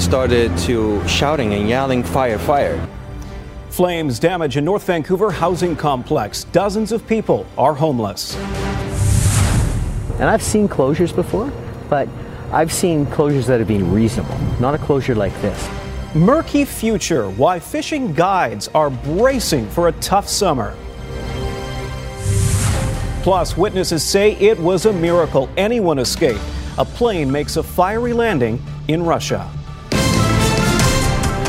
started to shouting and yelling, fire, fire. Flames damage a North Vancouver housing complex. Dozens of people are homeless. And I've seen closures before, but I've seen closures that have been reasonable, not a closure like this. Murky future. Why fishing guides are bracing for a tough summer. Plus, witnesses say it was a miracle anyone escaped. A plane makes a fiery landing in Russia.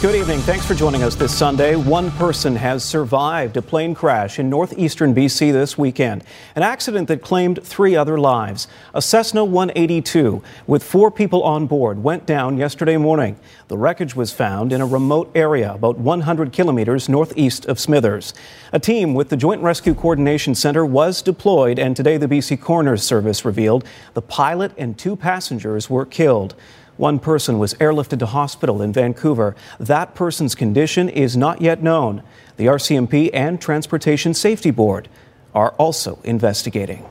Good evening. Thanks for joining us this Sunday. One person has survived a plane crash in northeastern BC this weekend. An accident that claimed three other lives. A Cessna 182 with four people on board went down yesterday morning. The wreckage was found in a remote area about 100 kilometers northeast of Smithers. A team with the Joint Rescue Coordination Center was deployed, and today the BC Coroner's Service revealed the pilot and two passengers were killed. One person was airlifted to hospital in Vancouver. That person's condition is not yet known. The RCMP and Transportation Safety Board are also investigating.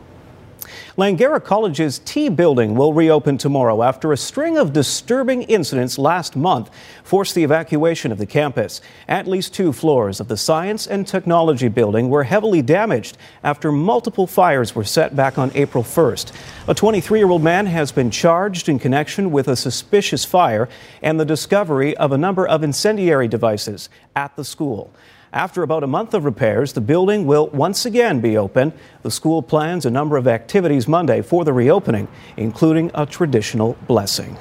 Langara College's T building will reopen tomorrow after a string of disturbing incidents last month forced the evacuation of the campus. At least two floors of the Science and Technology building were heavily damaged after multiple fires were set back on April 1st. A 23 year old man has been charged in connection with a suspicious fire and the discovery of a number of incendiary devices at the school. After about a month of repairs, the building will once again be open. The school plans a number of activities Monday for the reopening, including a traditional blessing.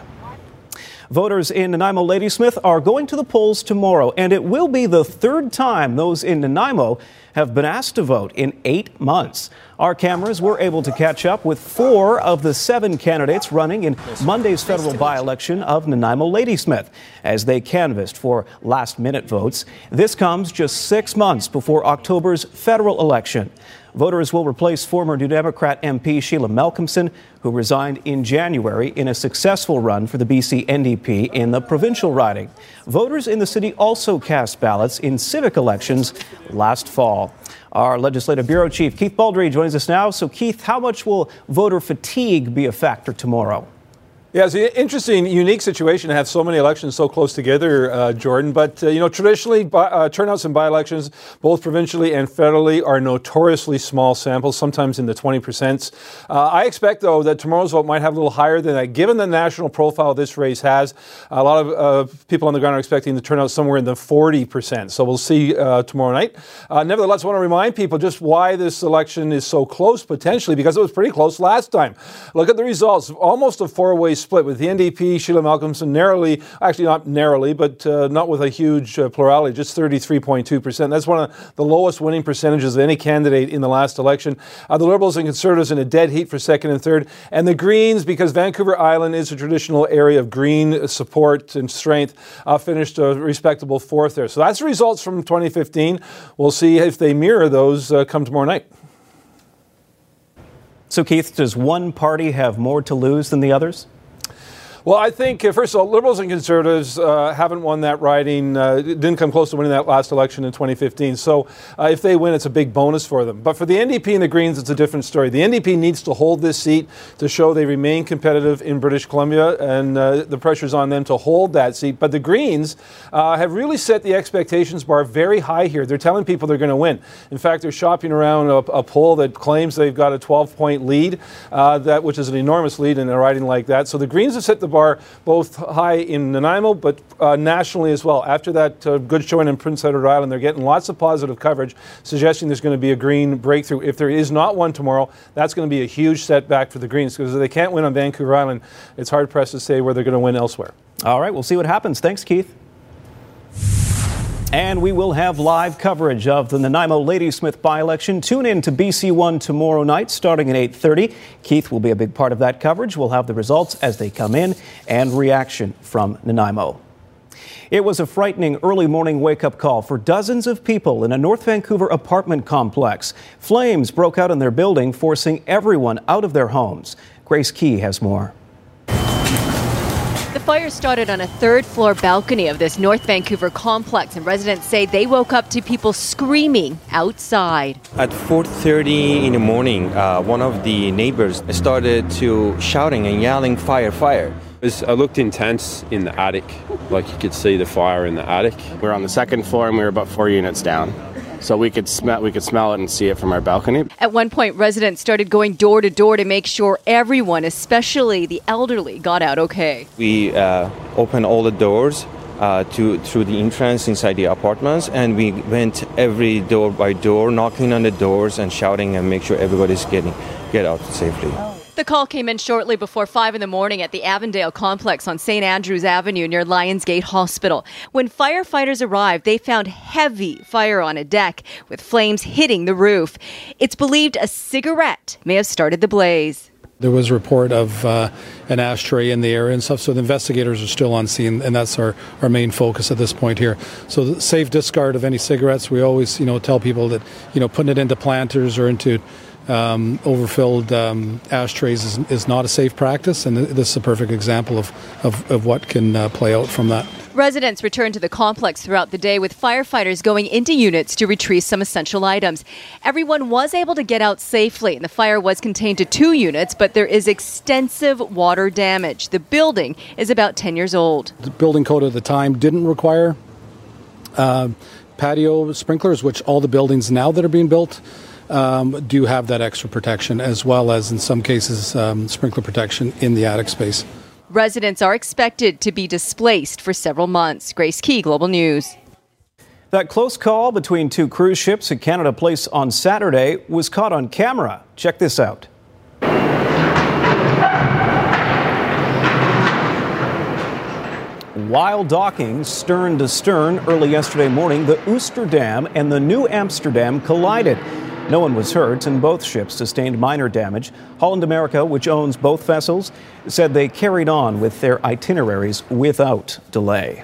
Voters in Nanaimo Ladysmith are going to the polls tomorrow, and it will be the third time those in Nanaimo have been asked to vote in eight months. Our cameras were able to catch up with four of the seven candidates running in Monday's federal by election of Nanaimo Ladysmith as they canvassed for last minute votes. This comes just six months before October's federal election. Voters will replace former New Democrat MP Sheila Malcolmson, who resigned in January in a successful run for the BC NDP in the provincial riding. Voters in the city also cast ballots in civic elections last fall. Our Legislative Bureau Chief Keith Baldry joins us now. So, Keith, how much will voter fatigue be a factor tomorrow? Yeah, it's an interesting, unique situation to have so many elections so close together, uh, Jordan. But, uh, you know, traditionally, by, uh, turnouts in by elections, both provincially and federally, are notoriously small samples, sometimes in the 20%. Uh, I expect, though, that tomorrow's vote might have a little higher than that. Given the national profile this race has, a lot of uh, people on the ground are expecting the turnout somewhere in the 40%. So we'll see uh, tomorrow night. nevertheless, I want to remind people just why this election is so close, potentially, because it was pretty close last time. Look at the results almost a four way split with the NDP, Sheila Malcolmson narrowly, actually not narrowly, but uh, not with a huge uh, plurality, just 33.2%. That's one of the lowest winning percentages of any candidate in the last election. Uh, the Liberals and Conservatives in a dead heat for second and third. And the Greens, because Vancouver Island is a traditional area of green support and strength, uh, finished a respectable fourth there. So that's the results from 2015. We'll see if they mirror those uh, come tomorrow night. So, Keith, does one party have more to lose than the others? Well, I think, uh, first of all, Liberals and Conservatives uh, haven't won that riding, uh, didn't come close to winning that last election in 2015. So uh, if they win, it's a big bonus for them. But for the NDP and the Greens, it's a different story. The NDP needs to hold this seat to show they remain competitive in British Columbia, and uh, the pressure's on them to hold that seat. But the Greens uh, have really set the expectations bar very high here. They're telling people they're going to win. In fact, they're shopping around a, a, poll that claims they've got a 12 point lead, that which is an enormous lead in a riding like that. So the Greens have set the bar both high in Nanaimo, but uh, nationally as well. After that uh, good showing in Prince Edward Island, they're getting lots of positive coverage, suggesting there's going to be a green breakthrough. If there is not one tomorrow, that's going to be a huge setback for the Greens because if they can't win on Vancouver Island, it's hard pressed to say where they're going to win elsewhere. All right, we'll see what happens. Thanks, Keith. And we will have live coverage of the Nanaimo Ladysmith by-election. Tune in to BC One tomorrow night, starting at 8:30. Keith will be a big part of that coverage. We'll have the results as they come in and reaction from Nanaimo. It was a frightening early morning wake up call for dozens of people in a North Vancouver apartment complex. Flames broke out in their building, forcing everyone out of their homes. Grace Ke has more. The fire started on a third floor balcony of this North Vancouver complex, and residents say they woke up to people screaming outside. At 4:30 in the morning, uh, one of the neighbors started to shouting and yelling, "Fire! Fire!" It looked intense in the attic, like you could see the fire in the attic. We are on the second floor and we were about four units down so we could smell we could smell it and see it from our balcony. At one point, residents started going door to door to make sure everyone, especially the elderly, got out okay. We uh, opened all the doors. Uh, to through the entrance inside the apartments, and we went every door by door, knocking on the doors and shouting and make sure everybody's getting get out safely. Oh. The call came in shortly before 5 in the morning at the Avondale complex on St. Andrews Avenue near Lionsgate Hospital. When firefighters arrived, they found heavy fire on a deck with flames hitting the roof. It's believed a cigarette may have started the blaze. There was a report of uh, an ashtray in the area and stuff, so the investigators are still on scene, and that's our, our main focus at this point here. So, the safe discard of any cigarettes, we always, you know, tell people that, you know, putting it into planters or into um, overfilled um, ashtrays is, is, not a safe practice, and this is a perfect example of, of, of what can uh, play out from that. Residents returned to the complex throughout the day with firefighters going into units to retrieve some essential items. Everyone was able to get out safely, and the fire was contained to two units, but there is extensive water damage. The building is about 10 years old. The building code at the time didn't require uh, patio sprinklers, which all the buildings now that are being built um, do have that extra protection, as well as in some cases um, sprinkler protection in the attic space. Residents are expected to be displaced for several months. Grace Ke, Global News. That close call between two cruise ships at Canada Place on Saturday was caught on camera. Check this out. While docking stern to stern early yesterday morning, the Oosterdam and the Nieuw Amsterdam collided. No one was hurt, and both ships sustained minor damage. Holland America, which owns both vessels, said they carried on with their itineraries without delay.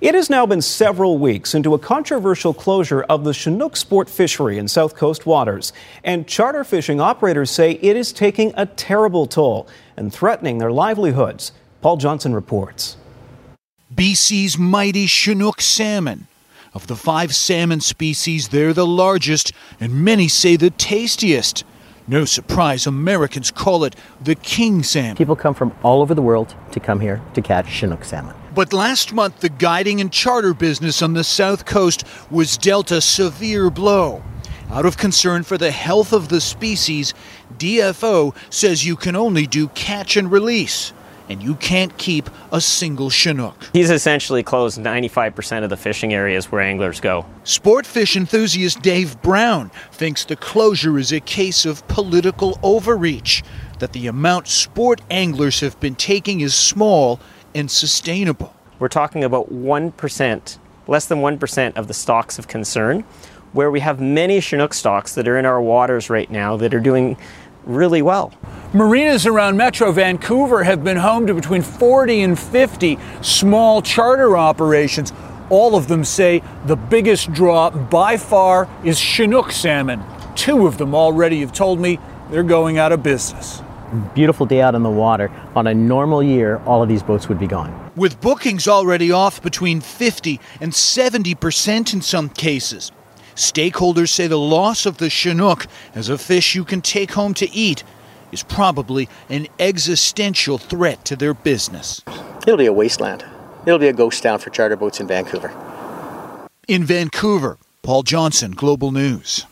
It has now been several weeks into a controversial closure of the Chinook sport fishery in South Coast waters, and charter fishing operators say it is taking a terrible toll and threatening their livelihoods. Paul Johnson reports. BC's mighty Chinook salmon of the five salmon species, they're the largest, and many say the tastiest. No surprise, Americans call it the king salmon. People come from all over the world to come here to catch Chinook salmon. But last month, the guiding and charter business on the south coast was dealt a severe blow. Out of concern for the health of the species, DFO says you can only do catch and release and you can't keep a single Chinook. He's essentially closed 95% of the fishing areas where anglers go. Sport fish enthusiast Dave Brown thinks the closure is a case of political overreach, that the amount sport anglers have been taking is small and sustainable. We're talking about 1%, less than 1% of the stocks of concern, where we have many Chinook stocks that are in our waters right now that are doing really well. Marinas around Metro Vancouver have been home to between 40 and 50 small charter operations. All of them say the biggest draw by far is Chinook salmon. Two of them already have told me they're going out of business. Beautiful day out on the water. On a normal year, all of these boats would be gone. With bookings already off between 50 and 70 percent in some cases. Stakeholders say the loss of the Chinook as a fish you can take home to eat is probably an existential threat to their business. It'll be a wasteland. It'll be a ghost town for charter boats in Vancouver. In Vancouver, Paul Johnson, Global News.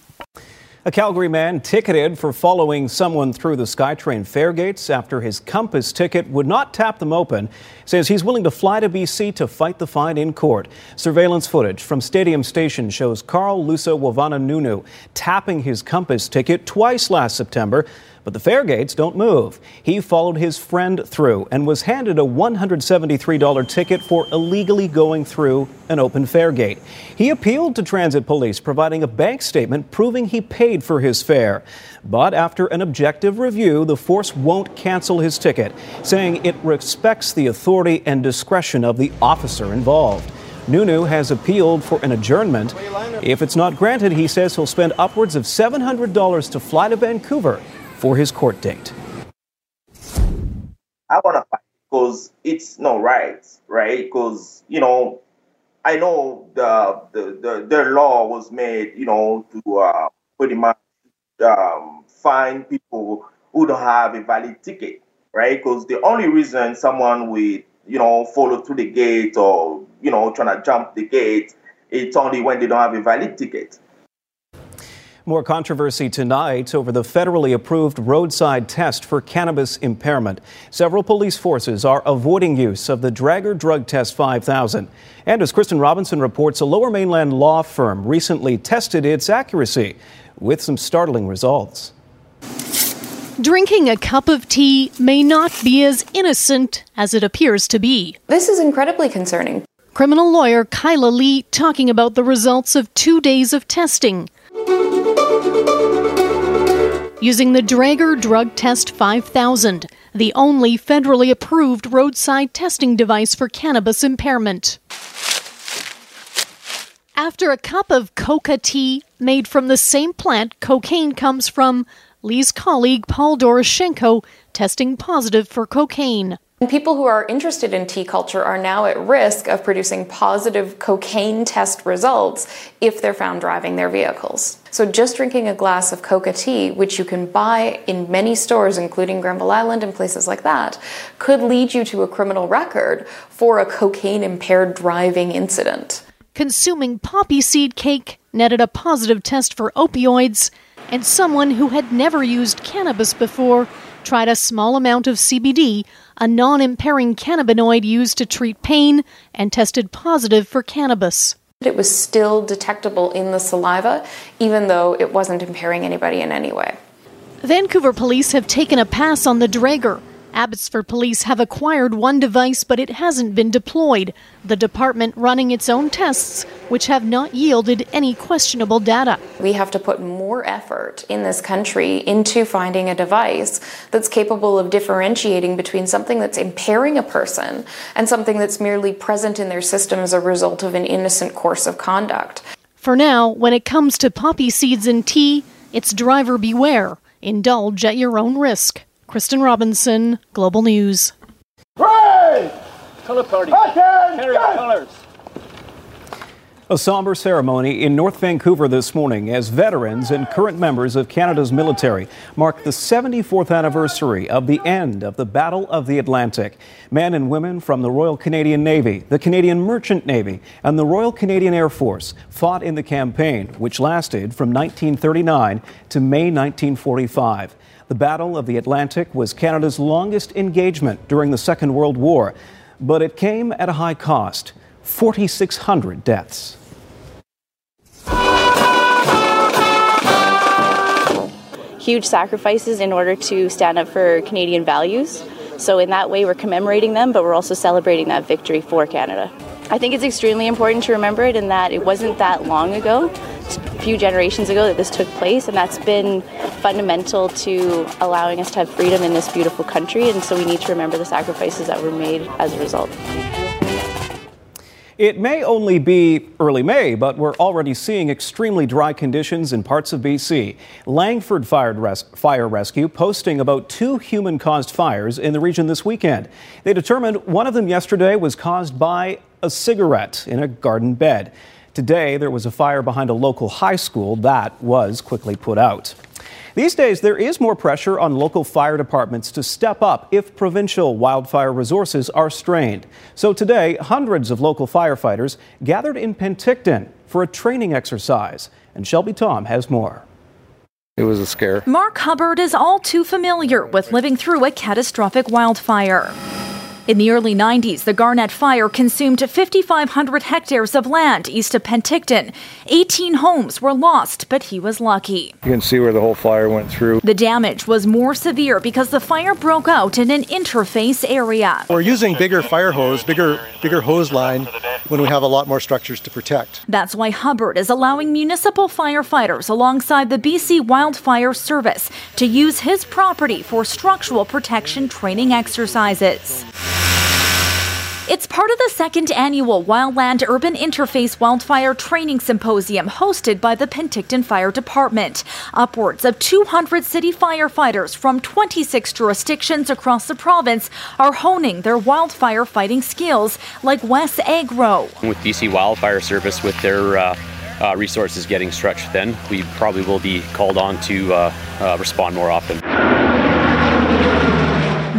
A Calgary man ticketed for following someone through the SkyTrain fare gates after his Compass ticket would not tap them open says he's willing to fly to BC to fight the fine in court. Surveillance footage from Stadium Station shows Carl Lusa Wavana Nunu tapping his Compass ticket twice last September but the fare gates don't move. He followed his friend through and was handed a $173 ticket for illegally going through an open fare gate. He appealed to transit police, providing a bank statement proving he paid for his fare. But after an objective review, the force won't cancel his ticket, saying it respects the authority and discretion of the officer involved. Nunu has appealed for an adjournment. If it's not granted, he says he'll spend upwards of $700 to fly to Vancouver for his court date. I want to fight. because it's not right, right? Because you know, I know the the, the their law was made, you know, to uh, pretty much um, find people who don't have a valid ticket, right? Because the only reason someone with you know follow through the gate or you know trying to jump the gate, it's only when they don't have a valid ticket. More controversy tonight over the federally approved roadside test for cannabis impairment. Several police forces are avoiding use of the Draeger Drug Test 5000. And as Kristen Robinson reports, a lower mainland law firm recently tested its accuracy with some startling results. Drinking a cup of tea may not be as innocent as it appears to be. This is incredibly concerning. Criminal lawyer Kyla Lee talking about the results of two days of testing. Using the Draeger Drug Test 5000, the only federally approved roadside testing device for cannabis impairment. After a cup of coca tea made from the same plant cocaine comes from, Lee's colleague Paul Doroshenko testing positive for cocaine. And people who are interested in tea culture are now at risk of producing positive cocaine test results if they're found driving their vehicles. So, just drinking a glass of coca tea, which you can buy in many stores, including Granville Island and places like that, could lead you to a criminal record for a cocaine impaired driving incident. Consuming poppy seed cake netted a positive test for opioids, and someone who had never used cannabis before tried a small amount of CBD, a non impairing cannabinoid used to treat pain, and tested positive for cannabis. It was still detectable in the saliva, even though it wasn't impairing anybody in any way. Vancouver police have taken a pass on the Draeger. Abbotsford police have acquired one device, but it hasn't been deployed. The department running its own tests, which have not yielded any questionable data. We have to put more effort in this country into finding a device that's capable of differentiating between something that's impairing a person and something that's merely present in their system as a result of an innocent course of conduct. For now, when it comes to poppy seeds and tea, it's driver beware. Indulge at your own risk. Kristen Robinson, Global News. Pray! Color party. Carry colors. A somber ceremony in North Vancouver this morning as veterans and current members of Canada's military mark the 74th anniversary of the end of the Battle of the Atlantic. Men and women from the Royal Canadian Navy, the Canadian Merchant Navy, and the Royal Canadian Air Force fought in the campaign, which lasted from 1939 to May 1945. The Battle of the Atlantic was Canada's longest engagement during the Second World War, but it came at a high cost 4,600 deaths. Huge sacrifices in order to stand up for Canadian values. So, in that way, we're commemorating them, but we're also celebrating that victory for Canada. I think it's extremely important to remember it in that it wasn't that long ago, a few generations ago, that this took place, and that's been fundamental to allowing us to have freedom in this beautiful country. And so we need to remember the sacrifices that were made as a result. It may only be early May, but we're already seeing extremely dry conditions in parts of BC. Langford Res- Fire Rescue posting about two human caused fires in the region this weekend. They determined one of them yesterday was caused by a cigarette in a garden bed. Today, there was a fire behind a local high school that was quickly put out. These days, there is more pressure on local fire departments to step up if provincial wildfire resources are strained. So today, hundreds of local firefighters gathered in Penticton for a training exercise. And Shelby Thom has more. It was a scare. Mark Hubbard is all too familiar with living through a catastrophic wildfire. In the early 90s, the Garnet Fire consumed 5,500 hectares of land east of Penticton. 18 homes were lost, but he was lucky. You can see where the whole fire went through. The damage was more severe because the fire broke out in an interface area. We're using bigger fire hose, bigger bigger hose line when we have a lot more structures to protect. That's why Hubbard is allowing municipal firefighters alongside the BC Wildfire Service to use his property for structural protection training exercises. It's part of the second annual Wildland Urban Interface Wildfire Training Symposium hosted by the Penticton Fire Department. Upwards of 200 city firefighters from 26 jurisdictions across the province are honing their wildfire fighting skills, like Wes Agro. With BC Wildfire Service, with their uh, uh, resources getting stretched thin, we probably will be called on to uh, uh respond more often.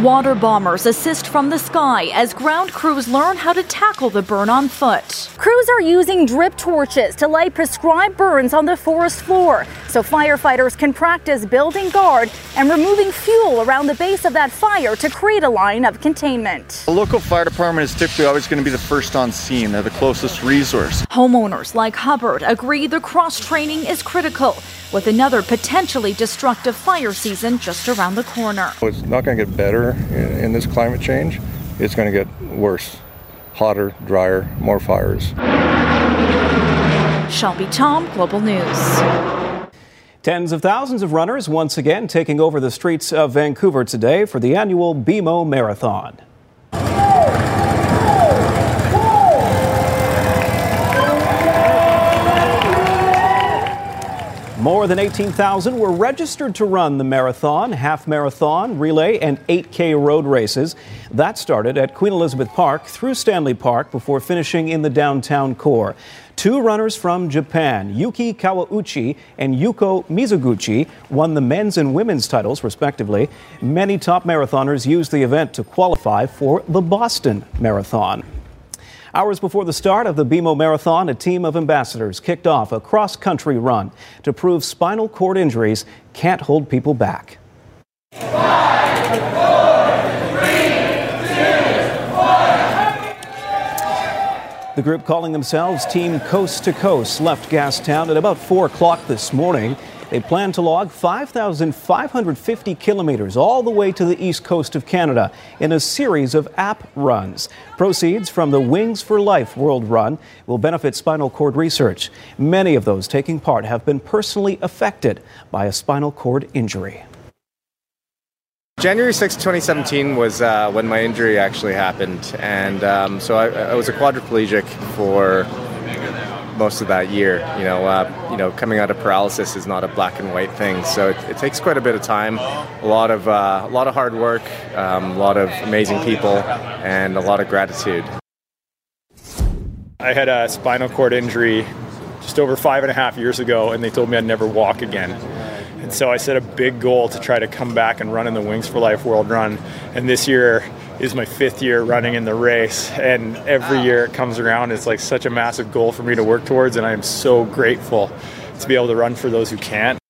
Water bombers assist from the sky as ground crews learn how to tackle the burn on foot. Crews are using drip torches to light prescribed burns on the forest floor so firefighters can practice building guard and removing fuel around the base of that fire to create a line of containment. The local fire department is typically always going to be the first on scene. They're the closest resource. Homeowners like Hubbard agree the cross training is critical with another potentially destructive fire season just around the corner. It's not going to get better in this climate change. It's going to get worse, hotter, drier, more fires. Shelby Thom, Global News. Tens of thousands of runners once again taking over the streets of Vancouver today for the annual BMO Marathon. More than 18,000 were registered to run the marathon, half marathon, relay, and 8K road races. That started at Queen Elizabeth Park through Stanley Park before finishing in the downtown core. Two runners from Japan, Yuki Kawauchi and Yuko Mizuguchi, won the men's and women's titles, respectively. Many top marathoners used the event to qualify for the Boston Marathon. Hours before the start of the BMO Marathon, a team of ambassadors kicked off a cross country run to prove spinal cord injuries can't hold people back. The group calling themselves Team Coast to Coast left Gastown at about 4 o'clock this morning. They plan to log 5,550 kilometers all the way to the east coast of Canada in a series of app runs. Proceeds from the Wings for Life World Run will benefit spinal cord research. Many of those taking part have been personally affected by a spinal cord injury. January 6, 2017 was uh, when my injury actually happened. And um, so I, I was a quadriplegic for most of that year. You know, uh, you know, coming out of paralysis is not a black and white thing, so it, it takes quite a bit of time, a lot of uh, a lot of hard work, um, a lot of amazing people, and a lot of gratitude. I had a spinal cord injury just over five and a half years ago, and they told me I'd never walk again. And so I set a big goal to try to come back and run in the Wings for Life World Run. And this year, is my fifth year running in the race, and every year it comes around. It's like such a massive goal for me to work towards, and I am so grateful to be able to run for those who can't.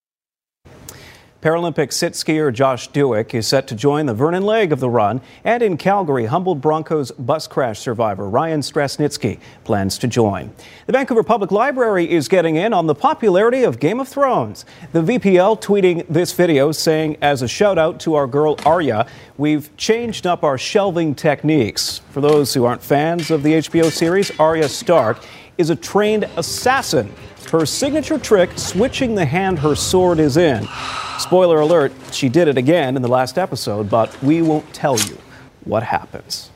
Paralympic sit skier Josh Dueck is set to join the Vernon leg of the run. And in Calgary, Humboldt Broncos bus crash survivor Ryan Straschnitzki plans to join. The Vancouver Public Library is getting in on the popularity of Game of Thrones. The VPL tweeting this video saying, as a shout out to our girl Arya, we've changed up our shelving techniques. For those who aren't fans of the HBO series, Arya Stark is a trained assassin her signature trick, switching the hand her sword is in. Spoiler alert, she did it again in the last episode, but we won't tell you what happens.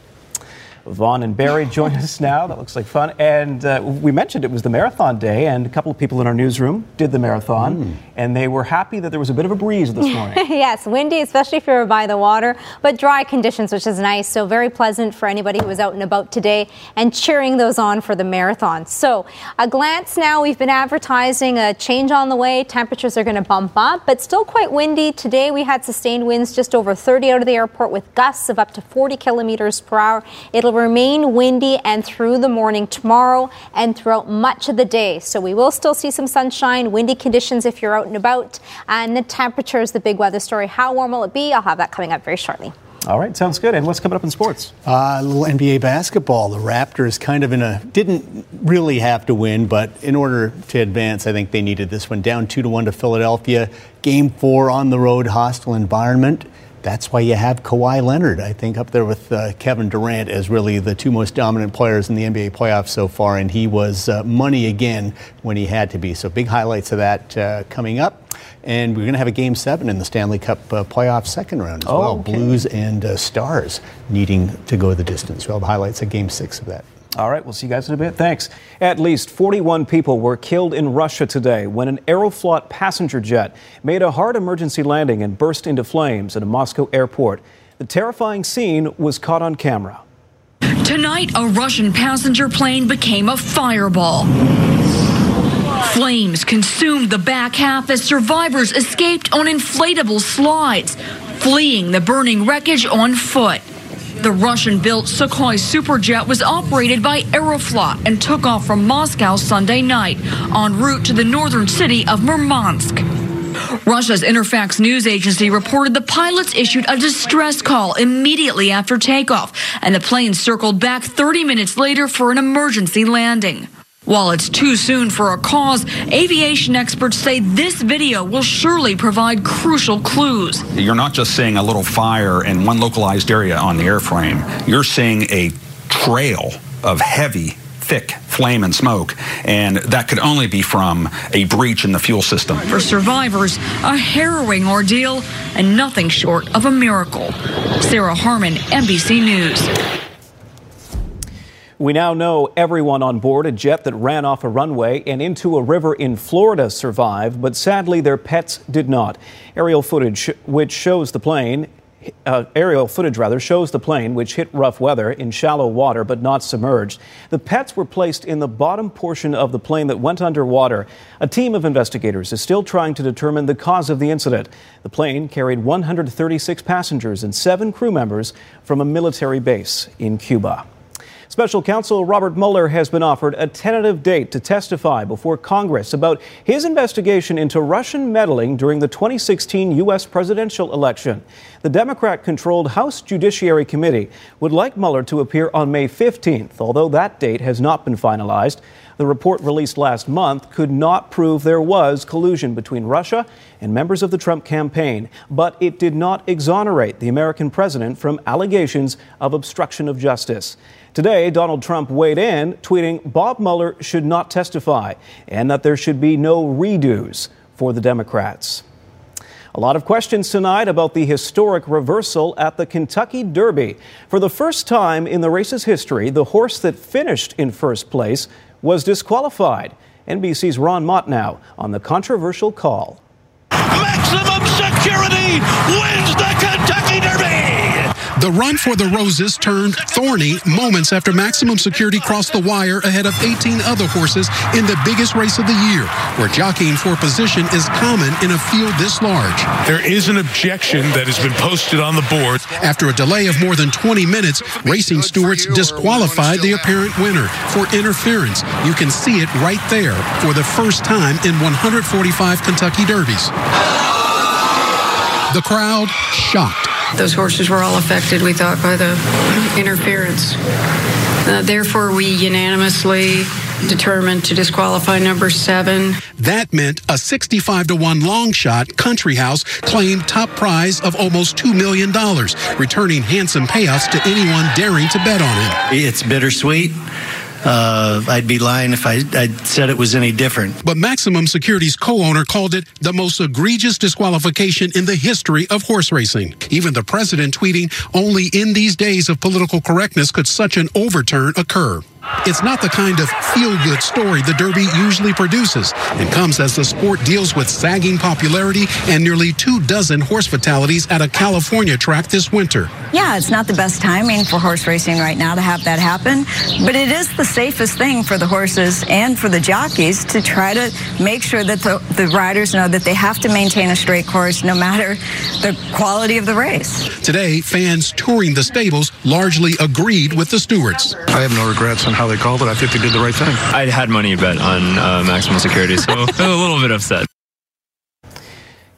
Yvonne and Barry join us now. That looks like fun. And uh, we mentioned it was the marathon day, and a couple of people in our newsroom did the marathon, mm. and they were happy that there was a bit of a breeze this morning. yes, windy, especially if you were by the water, but dry conditions, which is nice. So very pleasant for anybody who was out and about today and cheering those on for the marathon. So a glance now, we've been advertising a change on the way. Temperatures are going to bump up, but still quite windy. Today we had sustained winds just over 30 out of the airport with gusts of up to 40 kilometers per hour. It'll remain windy and through the morning tomorrow and throughout much of the day. So we will still see some sunshine, windy conditions if you're out and about. And the temperature is the big weather story. How warm will it be? I'll have that coming up very shortly. All right, sounds good. And what's coming up in sports? Uh, a little NBA basketball. The Raptors kind of in a didn't really have to win, but in order to advance, I think they needed this one. Down two to one to Philadelphia. Game four on the road, hostile environment. That's why you have Kawhi Leonard, I think, up there with uh, Kevin Durant as really the two most dominant players in the NBA playoffs so far. And he was uh, money again when he had to be. So big highlights of that uh, coming up. And we're going to have a game seven in the Stanley Cup uh, playoff second round as Oh, well. okay. Blues and uh, Stars needing to go the distance. We'll have highlights of game six of that. All right, we'll see you guys in a bit. Thanks. At least 41 people were killed in Russia today when an Aeroflot passenger jet made a hard emergency landing and burst into flames at a Moscow airport. The terrifying scene was caught on camera. Tonight, a Russian passenger plane became a fireball. Flames consumed the back half as survivors escaped on inflatable slides, fleeing the burning wreckage on foot. The Russian built Sukhoi Superjet was operated by Aeroflot and took off from Moscow Sunday night en route to the northern city of Murmansk. Russia's Interfax news agency reported the pilots issued a distress call immediately after takeoff, and the plane circled back 30 minutes later for an emergency landing. While it's too soon for a cause, aviation experts say this video will surely provide crucial clues. You're not just seeing a little fire in one localized area on the airframe, you're seeing a trail of heavy, thick flame and smoke, and that could only be from a breach in the fuel system. For survivors, a harrowing ordeal and nothing short of a miracle. Sarah Harmon, NBC News. We now know everyone on board a jet that ran off a runway and into a river in Florida survived, but sadly their pets did not. Aerial footage which shows the plane uh, aerial footage rather shows the plane which hit rough weather in shallow water but not submerged. The pets were placed in the bottom portion of the plane that went underwater. A team of investigators is still trying to determine the cause of the incident. The plane carried 136 passengers and 7 crew members from a military base in Cuba. Special counsel Robert Mueller has been offered a tentative date to testify before Congress about his investigation into Russian meddling during the 2016 U.S. presidential election. The Democrat controlled House Judiciary Committee would like Mueller to appear on May 15th, although that date has not been finalized. The report released last month could not prove there was collusion between Russia and members of the Trump campaign, but it did not exonerate the American president from allegations of obstruction of justice. Today, Donald Trump weighed in, tweeting Bob Mueller should not testify and that there should be no redos for the Democrats. A lot of questions tonight about the historic reversal at the Kentucky Derby. For the first time in the race's history, the horse that finished in first place was disqualified. NBC's Ron Mott now on the controversial call. Maximum Security wins the Kentucky Derby. The run for the Roses turned thorny moments after Maximum Security crossed the wire ahead of 18 other horses in the biggest race of the year, where jockeying for position is common in a field this large. There is an objection that has been posted on the board. After a delay of more than 20 minutes, racing stewards disqualified the apparent winner for interference. You can see it right there for the first time in 145 Kentucky Derbies. The crowd shocked. Those horses were all affected, we thought, by the interference. Uh, therefore, we unanimously determined to disqualify number seven. That meant a 65 to 1 long shot country house claimed top prize of almost $2 million, returning handsome payouts to anyone daring to bet on him. It's bittersweet. Uh, I'd be lying if I, I said it was any different. But Maximum Security's co owner called it the most egregious disqualification in the history of horse racing. Even the president tweeting, only in these days of political correctness could such an overturn occur. It's not the kind of feel good story the Derby usually produces and comes as the sport deals with sagging popularity and nearly two dozen horse fatalities at a California track this winter. Yeah, it's not the best timing for horse racing right now to have that happen, but it is the safest thing for the horses and for the jockeys to try to make sure that the, the riders know that they have to maintain a straight course no matter the quality of the race. Today, fans touring the stables largely agreed with the stewards. I have no regrets on how they called it. I think they did the right thing. I had money bet on uh, maximum security, so a little bit upset.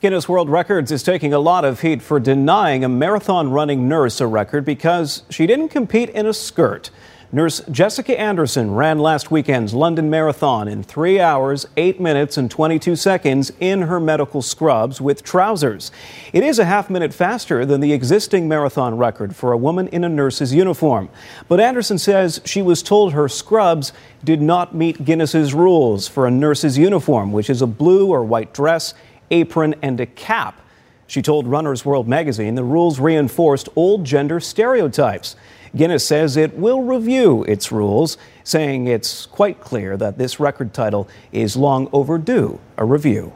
Guinness World Records is taking a lot of heat for denying a marathon running nurse a record because she didn't compete in a skirt. Nurse Jessica Anderson ran last weekend's London Marathon in 3 hours, 8 minutes, and 22 seconds in her medical scrubs with trousers. It is a half minute faster than the existing marathon record for a woman in a nurse's uniform. But Anderson says she was told her scrubs did not meet Guinness's rules for a nurse's uniform, which is a blue or white dress, apron, and a cap. She told Runner's World magazine the rules reinforced old gender stereotypes. Guinness says it will review its rules, saying it's quite clear that this record title is long overdue a review.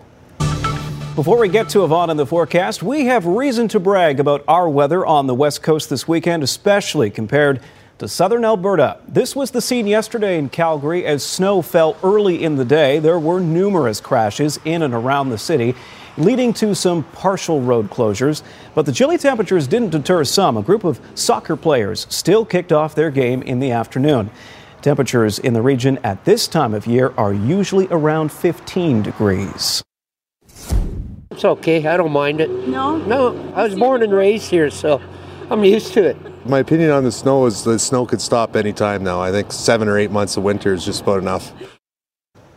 Before we get to Yvonne in the forecast, we have reason to brag about our weather on the West Coast this weekend, especially compared to southern Alberta. This was the scene yesterday in Calgary as snow fell early in the day. There were numerous crashes in and around the city leading to some partial road closures. But the chilly temperatures didn't deter some. A group of soccer players still kicked off their game in the afternoon. Temperatures in the region at this time of year are usually around 15 degrees. It's okay. I don't mind it. No? No, I was born and raised here, so I'm used to it. My opinion on the snow is the snow could stop any time now. I think seven or eight months of winter is just about enough.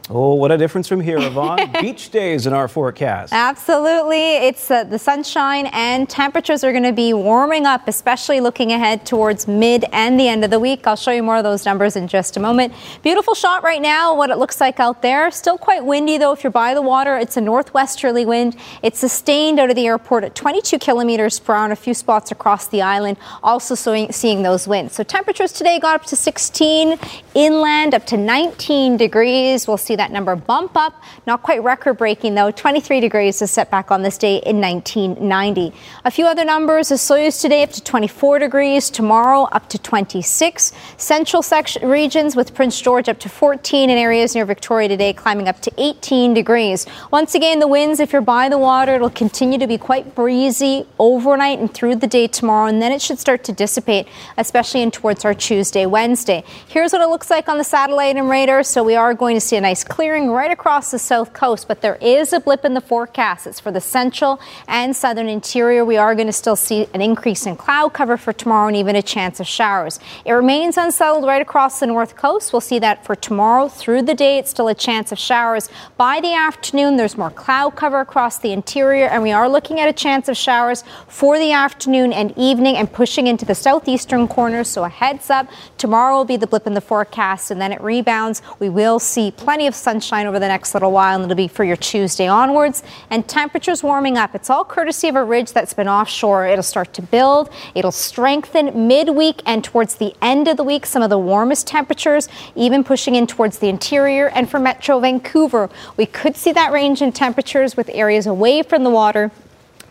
Oh, what a difference from here, Yvonne. Beach days in our forecast. Absolutely. It's uh, the sunshine and temperatures are going to be warming up, especially looking ahead towards mid and the end of the week. I'll show you more of those numbers in just a moment. Beautiful shot right now, what it looks like out there. Still quite windy, though, if you're by the water. It's a northwesterly wind. It's sustained out of the airport at 22 kilometers per hour in a few spots across the island. Also seeing those winds. So temperatures today got up to 16 inland, up to 19 degrees. We'll see that number bump up. Not quite record breaking, though. 23 degrees is set back on this day in 1990. A few other numbers. The Soyuz today up to 24 degrees. Tomorrow up to 26. Central section regions with Prince George up to 14 in areas near Victoria today climbing up to 18 degrees. Once again, the winds, if you're by the water, it'll continue to be quite breezy overnight and through the day tomorrow, and then it should start to dissipate, especially in towards our Tuesday, Wednesday. Here's what it looks like on the satellite and radar. So we are going to see a nice clearing right across the south coast, but there is a blip in the forecast. It's for the central and southern interior. We are going to still see an increase in cloud cover for tomorrow and even a chance of showers. It remains unsettled right across the north coast. We'll see that for tomorrow through the day. It's still a chance of showers. By the afternoon, there's more cloud cover across the interior, and we are looking at a chance of showers for the afternoon and evening and pushing into the southeastern corner. So a heads up. Tomorrow will be the blip in the forecast, and then it rebounds. We will see plenty of sunshine over the next little while, and it'll be for your Tuesday onwards. And temperatures warming up. It's all courtesy of a ridge that's been offshore. It'll start to build, it'll strengthen midweek and towards the end of the week. Some of the warmest temperatures, even pushing in towards the interior. And for Metro Vancouver, we could see that range in temperatures with areas away from the water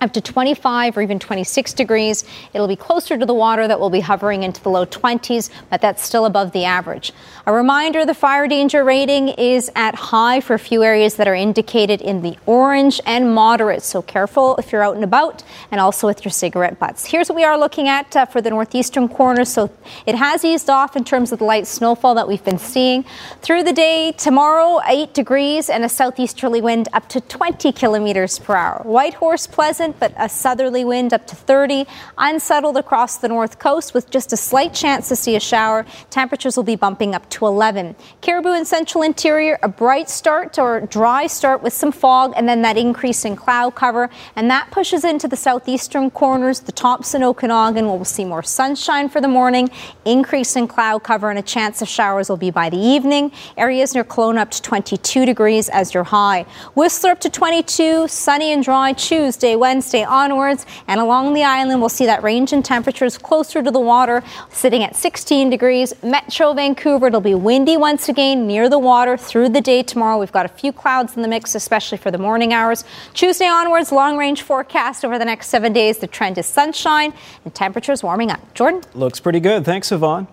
up to 25 or even 26 degrees. It'll be closer to the water that will be hovering into the low 20s, but that's still above the average. A reminder the fire danger rating is at high for a few areas that are indicated in the orange and moderate, so careful if you're out and about and also with your cigarette butts. Here's what we are looking at uh, for the northeastern corner. So it has eased off in terms of the light snowfall that we've been seeing. Through the day, tomorrow, 8 degrees and a southeasterly wind up to 20 kilometers per hour. Whitehorse, pleasant but a southerly wind up to 30. Unsettled across the north coast with just a slight chance to see a shower. Temperatures will be bumping up to 11. Cariboo and central interior, a bright start or dry start with some fog and then that increase in cloud cover. And that pushes into the southeastern corners, the tops in Okanagan. We'll see more sunshine for the morning, increase in cloud cover, and a chance of showers will be by the evening. Areas near Kelowna up to 22 degrees as your high. Whistler up to 22, sunny and dry Tuesday, Wednesday onwards. And along the island, we'll see that range in temperatures closer to the water, sitting at 16 degrees. Metro Vancouver, it'll be windy once again near the water through the day tomorrow. We've got a few clouds in the mix, especially for the morning hours. Tuesday onwards, long range forecast over the next seven days. The trend is sunshine and temperatures warming up. Jordan? Looks pretty good. Thanks, Yvonne.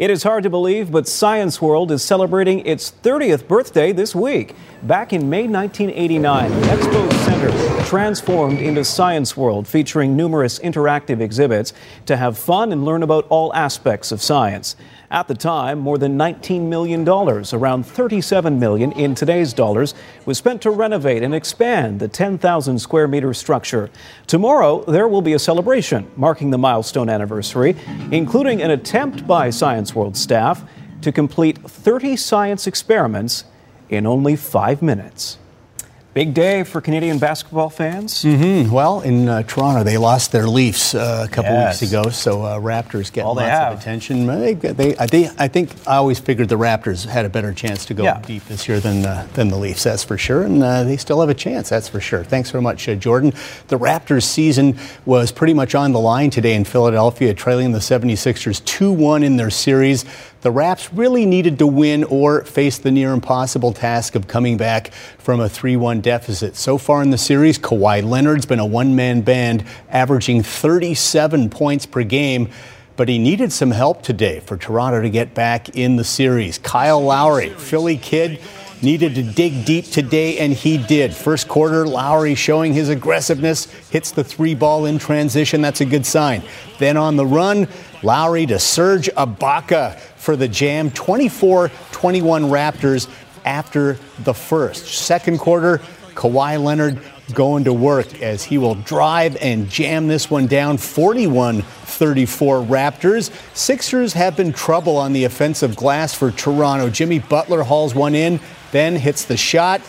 It is hard to believe, but Science World is celebrating its 30th birthday this week. Back in May 1989, the Expo Center transformed into Science World, featuring numerous interactive exhibits to have fun and learn about all aspects of science. At the time, more than $19 million, around 37 million in today's dollars, was spent to renovate and expand the 10,000 square meter structure. Tomorrow, there will be a celebration marking the milestone anniversary, including an attempt by Science World staff to complete 30 science experiments in only five minutes. Big day for Canadian basketball fans. Mm-hmm. Well, in uh, Toronto, they lost their Leafs uh, a couple Yes. weeks ago, so uh, Raptors get All lots have. of attention. They, they, I, they, I think I always figured the Raptors had a better chance to go Yeah. deep this year than uh, than the Leafs. That's for sure, and uh, they still have a chance. That's for sure. Thanks very much, uh, Jordan. The Raptors' season was pretty much on the line today in Philadelphia, trailing the 76ers 2-1 in their series. The Raps really needed to win or face the near impossible task of coming back from a 3 1 deficit. So far in the series, Kawhi Leonard's been a one man band, averaging 37 points per game. But he needed some help today for Toronto to get back in the series. Kyle Lowry, Philly kid, needed to dig deep today, and he did. First quarter, Lowry showing his aggressiveness, hits the three ball in transition. That's a good sign. Then on the run, Lowry to Serge Ibaka for the jam. 24 21 Raptors after the first. Second quarter, Kawhi Leonard going to work as he will drive and jam this one down 41 34 Raptors. Sixers have been trouble on the offensive glass for Toronto. Jimmy Butler hauls one in, then hits the shot.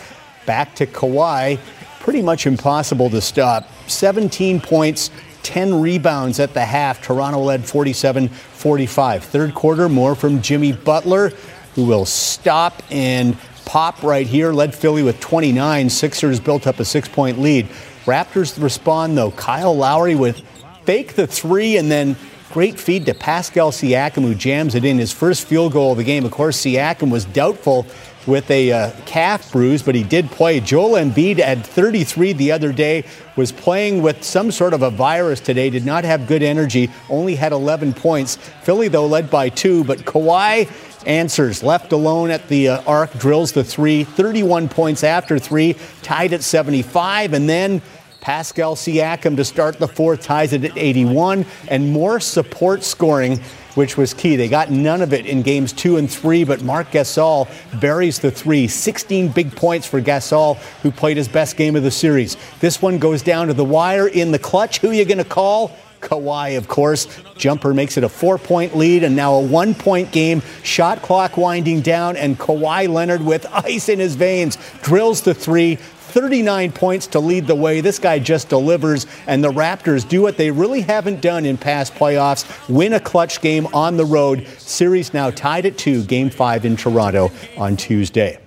Back to Kawhi. Pretty much impossible to stop. 17 points, 10 rebounds at the half. Toronto led 47 45. Third quarter, more from Jimmy Butler, who will stop and pop right here. Led Philly with 29. Sixers built up a six point lead. Raptors respond, though. Kyle Lowry with fake the three and then great feed to Pascal Siakam, who jams it in his first field goal of the game. Of course, Siakam was doubtful with a uh, calf bruise, but he did play. Joel Embiid at 33 the other day was playing with some sort of a virus today, did not have good energy, only had 11 points. Philly, though, led by two, but Kawhi answers. Left alone at the uh, arc, drills the three, 31 points after three, tied at 75, and then Pascal Siakam to start the fourth ties it at 81, and more support scoring, which was key. They got none of it in games two and three, but Marc Gasol buries the three. 16 big points for Gasol, who played his best game of the series. This one goes down to the wire in the clutch. Who are you going to call? Kawhi, of course. Jumper makes it a four point lead and now a one point game. Shot clock winding down, and Kawhi Leonard with ice in his veins drills the three. 39 points to lead the way. This guy just delivers, and the Raptors do what they really haven't done in past playoffs win a clutch game on the road. Series now tied at two, game five in Toronto on Tuesday.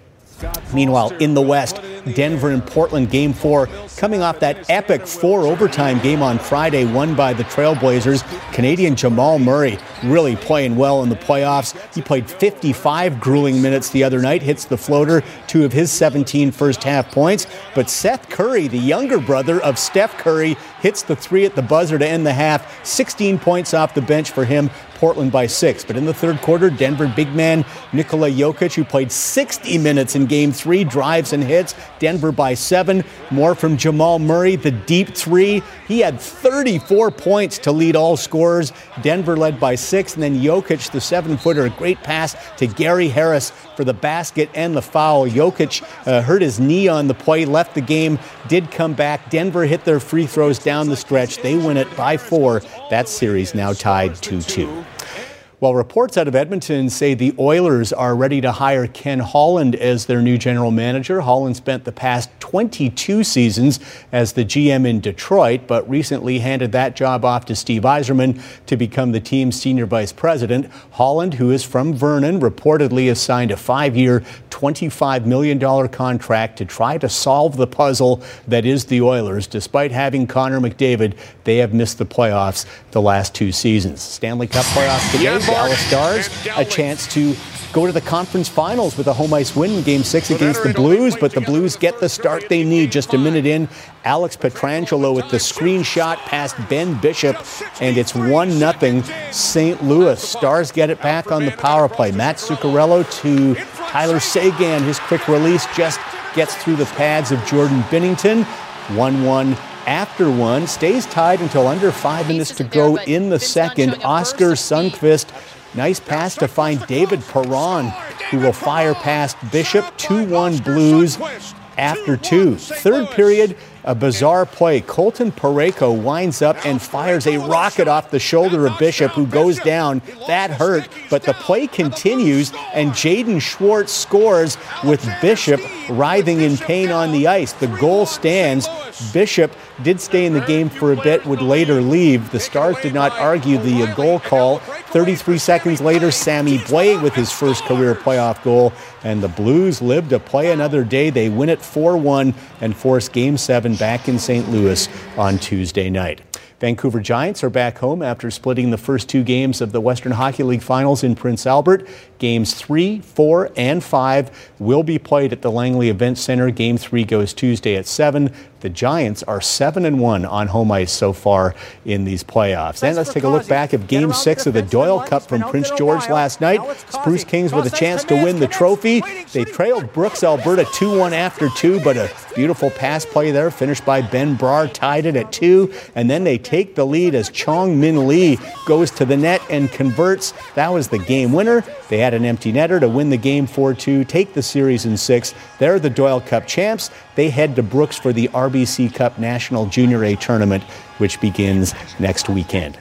Meanwhile, in the West, Denver and Portland game four, coming off that epic four overtime game on Friday, won by the Trailblazers. Canadian Jamal Murray really playing well in the playoffs. He played 55 grueling minutes the other night, hits the floater, two of his 17 first half points. But Seth Curry, the younger brother of Steph Curry, hits the three at the buzzer to end the half. 16 points off the bench for him. Portland by six. But in the third quarter, Denver big man Nikola Jokic, who played 60 minutes in game three, drives and hits. Denver by seven. More from Jamal Murray, the deep three. He had 34 points to lead all scorers. Denver led by six. And then Jokic, the seven footer, a great pass to Gary Harris for the basket and the foul. Jokic uh, hurt his knee on the play, left the game, did come back. Denver hit their free throws down the stretch. They win it by four. That series now tied 2 2. Well, reports out of Edmonton say the Oilers are ready to hire Ken Holland as their new general manager. Holland spent the past 22 seasons as the GM in Detroit, but recently handed that job off to Steve Yzerman to become the team's senior vice president. Holland, who is from Vernon, reportedly has signed a five year, $25 million contract to try to solve the puzzle that is the Oilers. Despite having Connor McDavid, they have missed the playoffs the last two seasons. Stanley Cup playoffs today. Dallas Stars a chance to go to the conference finals with a home ice win in game six against the Blues, but the Blues get the start they need. Just a minute in, Alex Pietrangelo with the screenshot past Ben Bishop, and it's 1 0 St. Louis. Stars get it back on the power play. Matt Zuccarello to Tyler Seguin. His quick release just gets through the pads of Jordan Binnington. 1 1 after one. Stays tied until under five minutes to go in the second. Oskar Sundqvist Nice pass to find David Perron, who will fire past Bishop. 2 1 Blues after two. Third period, a bizarre play. Colton Parayko winds up and fires a rocket off the shoulder of Bishop, who goes down. That hurt, but the play continues, and Jaden Schwartz scores with Bishop writhing in pain on the ice. The goal stands. Bishop did stay in the game for a bit, would later leave. The Stars did not argue the uh, goal call. 33 seconds later, Sammy Blais with his first career playoff goal, and the Blues live to play another day. They win it 4 1 and force Game 7 back in St. Louis on Tuesday night. Vancouver Giants are back home after splitting the first two games of the Western Hockey League Finals in Prince Albert. Games three, four, and five will be played at the Langley Event Center. Game three goes Tuesday at 7. The Giants are 7 and 1 on home ice so far in these playoffs. And let's take a look back at Game 6 of the Doyle Cup from Prince George last night. Spruce Kings with a chance to win the trophy. They trailed Brooks, Alberta 2 1 after 2, but a beautiful pass play there, finished by Ben Brar, tied it at 2. And then they take the lead as Chong Min Lee goes to the net and converts. That was the game winner. They had an empty netter to win the game 4 2, take the series in six. They're the Doyle Cup champs. They head to Brooks for the RBC Cup National Junior A tournament, which begins next weekend.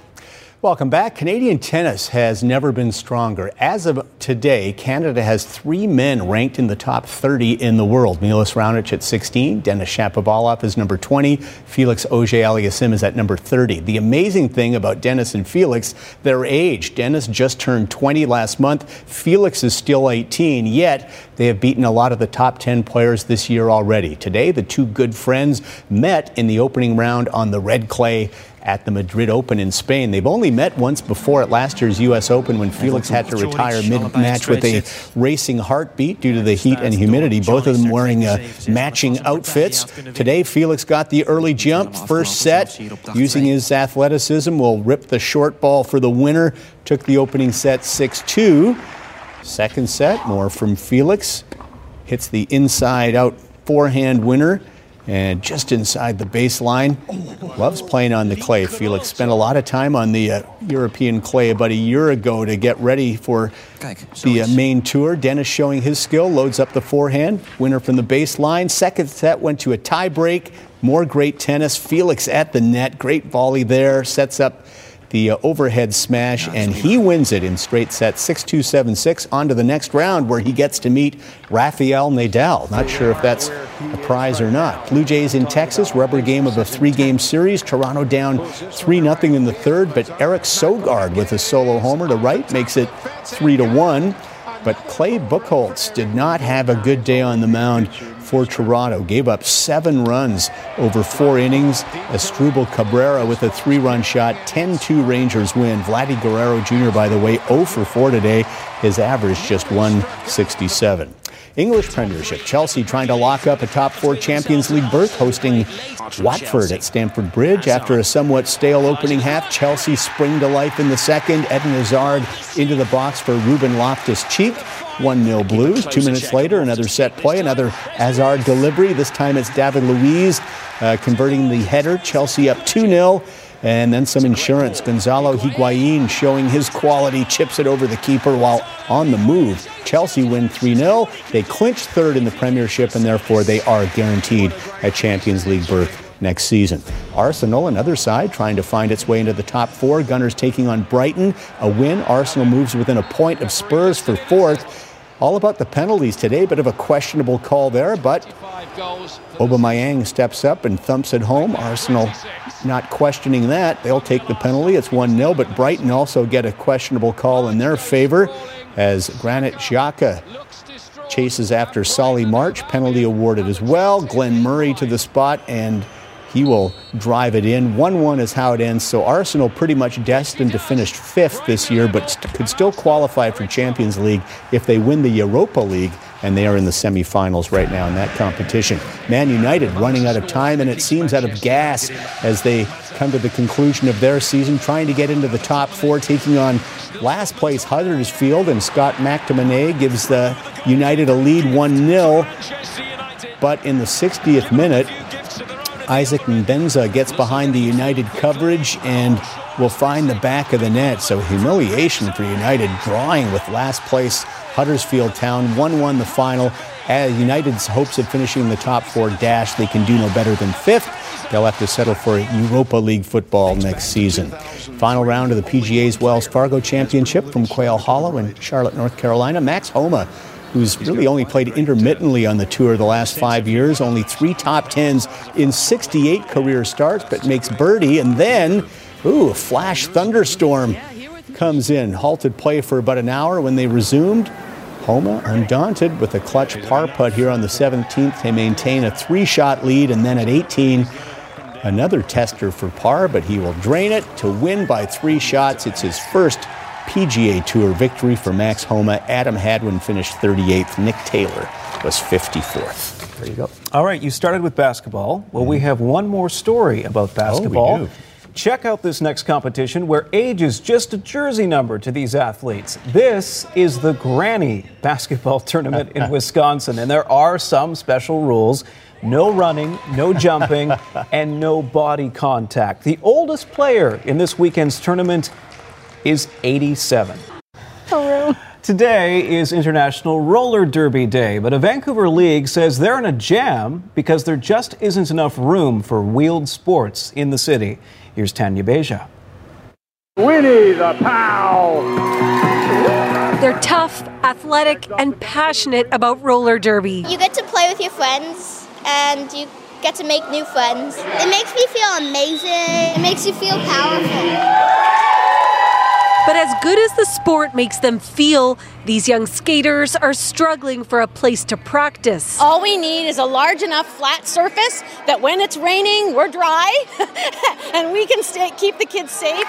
Welcome back. Canadian tennis has never been stronger. As of today, Canada has three men ranked in the top 30 in the world. Milos Raonic at 16, Denis Shapovalov is number 20, Felix Auger-Aliassime is at number 30. The amazing thing about Denis and Felix, their age. Denis just turned 20 last month. Felix is still 18, yet they have beaten a lot of the top 10 players this year already. Today, the two good friends met in the opening round on the red clay at the Madrid Open in Spain. They've only met once before at last year's U.S. Open when Felix had to retire mid-match with a racing heartbeat due to the heat and humidity. Both of them wearing uh, matching outfits. Today, Felix got the early jump, first set. Using his athleticism, will rip the short ball for the winner. Took the opening set 6-2. Second set, more from Felix. Hits the inside out forehand winner and just inside the baseline. Loves playing on the clay. Felix spent a lot of time on the uh, European clay about a year ago to get ready for the uh, main tour. Denis showing his skill, loads up the forehand. Winner from the baseline. Second set went to a tie break. More great tennis. Felix at the net. Great volley there. Sets up the uh, overhead smash, and he wins it in straight sets 6 2 7 6. On to the next round where he gets to meet Rafael Nadal. Not sure if that's a prize or not. Blue Jays in Texas, rubber game of a three game series. Toronto down 3 0 in the third, but Eric Sogard with a solo homer to right makes it 3 to 1. But Clay Buchholz did not have a good day on the mound for Toronto. Gave up seven runs over four innings. Asdrubal Cabrera with a three run shot. 10 2 Rangers win. Vladdy Guerrero Jr., by the way, 0 for 4 today. His average just 167. English Premiership. Chelsea trying to lock up a top four Champions League berth, hosting Watford at Stamford Bridge. After a somewhat stale opening half, Chelsea spring to life in the second. Eden Hazard into the box for Ruben Loftus Cheek. 1 0 Blues. Two minutes later, another set play, another Hazard delivery. This time it's David Luiz uh, converting the header. Chelsea up 2 0. And then some insurance. Gonzalo Higuain showing his quality, chips it over the keeper while on the move. Chelsea win 3 0. They clinch third in the Premiership, and therefore they are guaranteed a Champions League berth next season. Arsenal, another side, trying to find its way into the top four. Gunners taking on Brighton. A win. Arsenal moves within a point of Spurs for fourth. All about the penalties today. Bit of a questionable call there, but Aubameyang steps up and thumps it home. Arsenal not questioning that. They'll take the penalty. It's 1 0, but Brighton also get a questionable call in their favor as Granit Xhaka chases after Solly March. Penalty awarded as well. Glenn Murray to the spot and he will drive it in. 1 1 is how it ends. So Arsenal pretty much destined to finish fifth this year, but st- could still qualify for Champions League if they win the Europa League, and they are in the semifinals right now in that competition. Man United running out of time, and it seems out of gas as they come to the conclusion of their season, trying to get into the top four, taking on last place Huddersfield, and Scott McTominay gives the United a lead 1 0. But in the 60th minute, Isaac Mbenza gets behind the United coverage and will find the back of the net. So humiliation for United, drawing with last place Huddersfield Town. 1 1 the final. As United's hopes of finishing the top four dash, they can do no better than fifth. They'll have to settle for Europa League football next season. Final round of the PGA's Wells Fargo Championship from Quail Hollow in Charlotte, North Carolina. Max Homa who's really only played intermittently on the tour the last five years, only three top tens in 68 career starts, but makes birdie. And then, ooh, a flash thunderstorm comes in. Halted play for about an hour when they resumed. Homa, undaunted with a clutch par putt here on the 17th, they maintain a three shot lead, and then at 18, another tester for par, but he will drain it to win by three shots. It's his first PGA Tour victory for Max Homa. Adam Hadwin finished 38th. Nick Taylor was 54th. There you go. All right, you started with basketball. Well, we have one more story about basketball. Oh, we do. Check out this next competition where age is just a jersey number to these athletes. This is the Granny Basketball Tournament in Wisconsin, and there are some special rules no running, no jumping, and no body contact. The oldest player in this weekend's tournament is 87. Today is International Roller Derby Day, but a Vancouver league says they're in a jam because there just isn't enough room for wheeled sports in the city. Here's Tanya Beja. Winnie the Pow! They're tough, athletic, and passionate about roller derby. You get to play with your friends and you get to make new friends. It makes me feel amazing. It makes you feel powerful. But as good as the sport makes them feel, these young skaters are struggling for a place to practice. All we need is a large enough flat surface that when it's raining, we're dry and we can stay, keep the kids safe.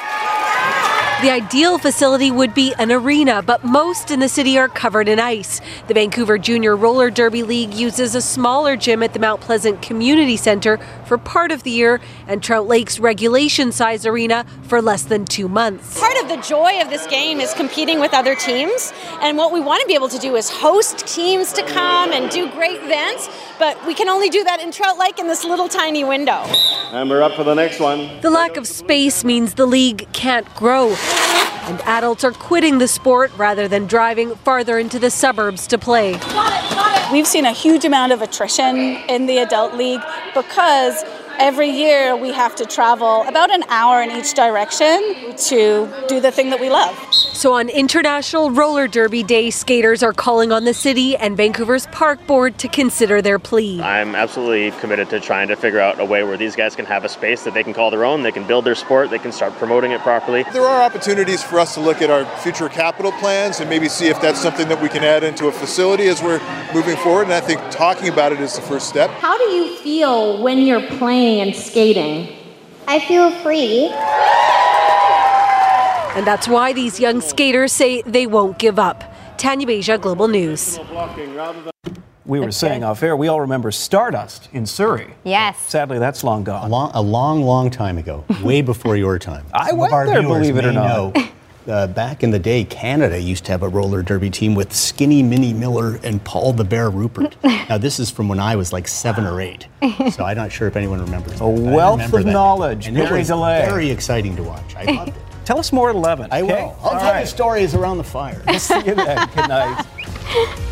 The ideal facility would be an arena, but most in the city are covered in ice. The Vancouver Junior Roller Derby League uses a smaller gym at the Mount Pleasant Community Centre for part of the year and Trout Lake's regulation size arena for less than two months. Part of the joy of this game is competing with other teams. And what we want to be able to do is host teams to come and do great events, but we can only do that in Trout Lake in this little tiny window. And we're up for the next one. The lack of space means the league can't grow. And adults are quitting the sport rather than driving farther into the suburbs to play. We've seen a huge amount of attrition in the adult league because every year we have to travel about an hour in each direction to do the thing that we love. So on International Roller Derby Day, skaters are calling on the city and Vancouver's Park Board to consider their plea. I'm absolutely committed to trying to figure out a way where these guys can have a space that they can call their own, they can build their sport, they can start promoting it properly. There are opportunities for us to look at our future capital plans and maybe see if that's something that we can add into a facility as we're moving forward. And I think talking about it is the first step. How do you feel when you're playing and skating? I feel free. And that's why these young skaters say they won't give up. Tanya Beja, Global News. We were saying off air, we all remember Stardust in Surrey. Yes. Sadly, that's long gone. A long, a long, long time ago, way before your time. I Some went there, believe it or may not. know, uh, back in the day, Canada used to have a roller derby team with Skinny Minnie Miller and Paul the Bear Rupert. now, this is from when I was like seven or eight, so I'm not sure if anyone remembers. A that, but I wealth remember of that. knowledge, And it DeLay. very exciting to watch. I loved it. Tell us more at 11. I okay? will. I'll All tell right. you stories around the fire. We'll see you then. Good night.